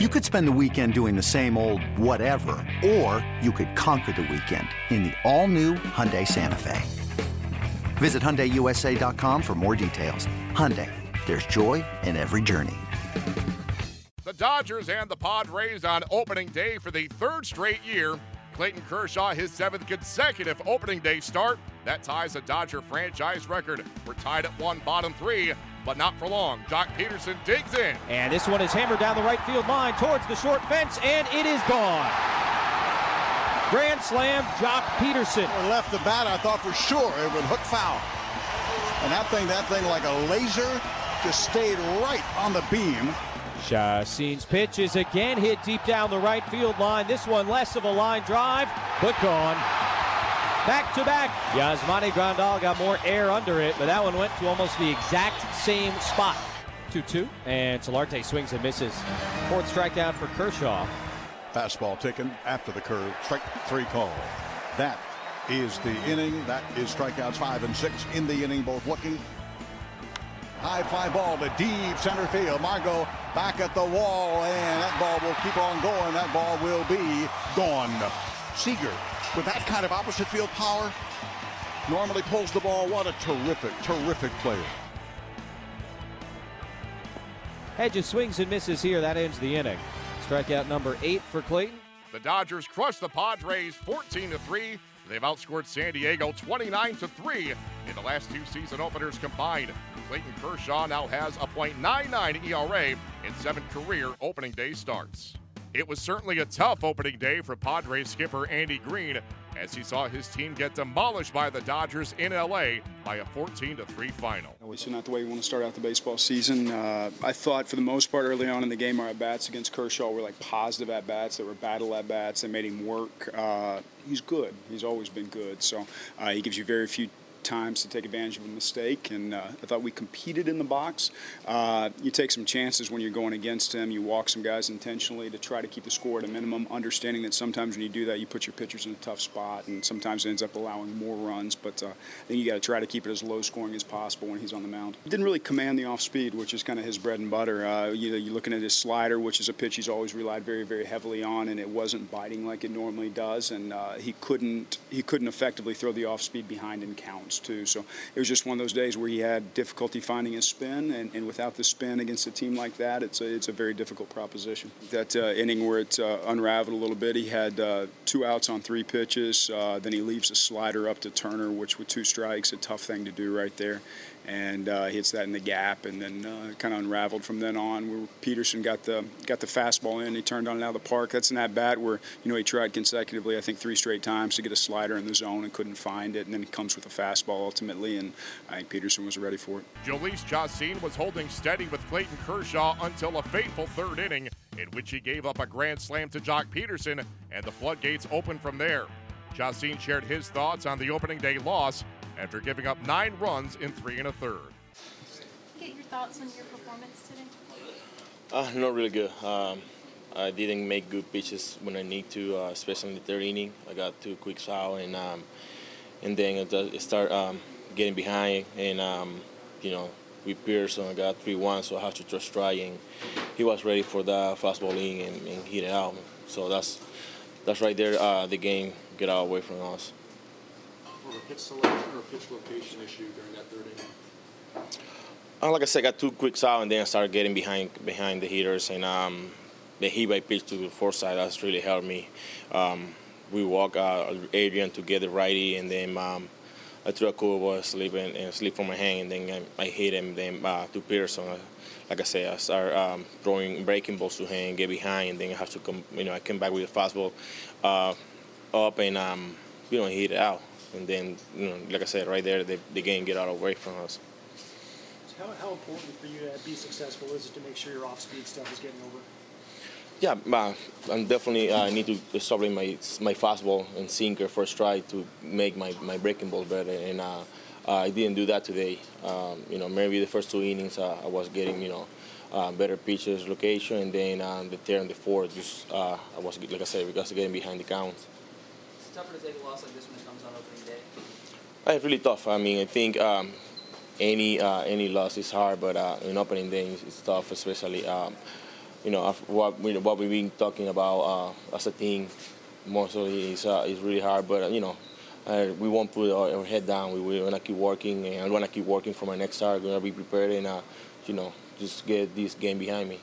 You could spend the weekend doing the same old whatever, or you could conquer the weekend in the all-new Hyundai Santa Fe. Visit HyundaiUSA.com for more details. Hyundai, there's joy in every journey. The Dodgers and the Padres on opening day for the third straight year. Clayton Kershaw, his seventh consecutive opening day start. That ties the Dodger franchise record. We're tied at one, bottom three but not for long. Joc Pederson digs in. And this one is hammered down the right field line towards the short fence, and it is gone. Grand slam, Joc Pederson. When left the bat, I thought for sure it would hook foul. And that thing, that thing like a laser, just stayed right on the beam. Chacín's pitch is again hit deep down the right field line. This one less of a line drive, but gone back to back. Yasmani Grandal got more air under it, but that one went to almost the exact same spot. 2 2. And Solarte swings and misses. Fourth strikeout for Kershaw. Fastball taken after the curve. Strike three call. That is the inning. That is strikeouts five and six in the inning, both looking. High fly ball to deep center field. Margot back at the wall, and that ball will keep on going. That ball will be gone. Seager with that kind of opposite field power, normally pulls the ball. What a terrific, terrific player. Hedges swings and misses here. That ends the inning. Strikeout number eight for Clayton. The Dodgers crush the Padres 14 to 3. They've outscored San Diego 29 to 3 in the last two season openers combined. Clayton Kershaw now has a .99 ERA in seven career opening day starts. It was certainly a tough opening day for Padres skipper Andy Green as he saw his team get demolished by the Dodgers in LA by a 14 3 final. It's not the way you want to start out the baseball season. Uh, I thought for the most part early on in the game, our at bats against Kershaw were like positive at bats. They were battle at bats. They made him work. Uh, he's good. He's always been good. So uh, he gives you very few times to take advantage of a mistake, and uh, I thought we competed in the box. Uh, you take some chances when you're going against him. You walk some guys intentionally to try to keep the score at a minimum, understanding that sometimes when you do that, you put your pitchers in a tough spot, and sometimes it ends up allowing more runs. But uh, I think you got to try to keep it as low scoring as possible when he's on the mound. He didn't really command the off speed, which is kind of his bread and butter. Uh, you know, you're looking at his slider, which is a pitch he's always relied very, very heavily on, and it wasn't biting like it normally does, and uh, he couldn't he couldn't effectively throw the off speed behind in counts too. So it was just one of those days where he had difficulty finding his spin, and, and without the spin against a team like that, it's a, it's a very difficult proposition. That uh, inning where it uh, unraveled a little bit, he had uh, two outs on three pitches. Uh, then he leaves a slider up to Turner, which with two strikes, a tough thing to do right there and uh, hits that in the gap, and then uh, kind of unraveled from then on. Where Pederson got the got the fastball in, he turned on it out of the park. That's an at bat where you know he tried consecutively, I think three straight times to get a slider in the zone and couldn't find it, and then he comes with a fastball ultimately, and I think Pederson was ready for it. Jhoulys Chacín was holding steady with Clayton Kershaw until a fateful third inning, in which he gave up a grand slam to Joc Pederson, and the floodgates opened from there. Chacín shared his thoughts on the opening day loss after giving up nine runs in three and a third. Get your thoughts on your performance today? Uh, not really good. Um, I didn't make good pitches when I need to, uh, especially in the third inning. I got two quick foul and um, and then it start um, getting behind and um, you know with Pearson I got three one, so I have to just try and he was ready for that fastball in and, and hit it out. So that's that's right there. Uh, the game get out away from us a pitch selection or pitch location issue during that third inning? Uh, like I said, I got two quicks out and then I started getting behind behind the hitters and um, the hit by pitch to the fourth side that's really helped me. Um, we walk uh, Adrian to get the righty and then um, I threw a cool ball, slip and, and slip from my hand, and then I, I hit him. Then uh, to Peterson, uh, like I said, I start um, throwing breaking balls to him, get behind, and then I have to come. You know, I come back with a fastball uh, up and um, you know hit it out and then you know, like I said, right there, the, the game get out of way from us. So how, how important for you to be successful is it to make sure your off-speed stuff is getting over? Yeah, uh, I'm definitely uh, need to establish my my fastball and sinker first try to make my, my breaking ball better, and uh, uh, I didn't do that today. Um, you know, maybe the first two innings uh, I was getting you know uh, better pitches, location, and then the third and the fourth, just I was like I said, because getting behind the count. It's tougher to take a loss like this when it comes on opening day? it's really tough. I mean, I think um, any uh, any loss is hard, but uh, in opening day it's tough, especially um, you know, what, we, what we've been talking about uh, as a team, mostly is, uh, really hard. But, uh, you know, uh, we won't put our, our head down. We, we're to keep working, and I'm to keep working for my next start. Going to be prepared and, uh, you know, just get this game behind me.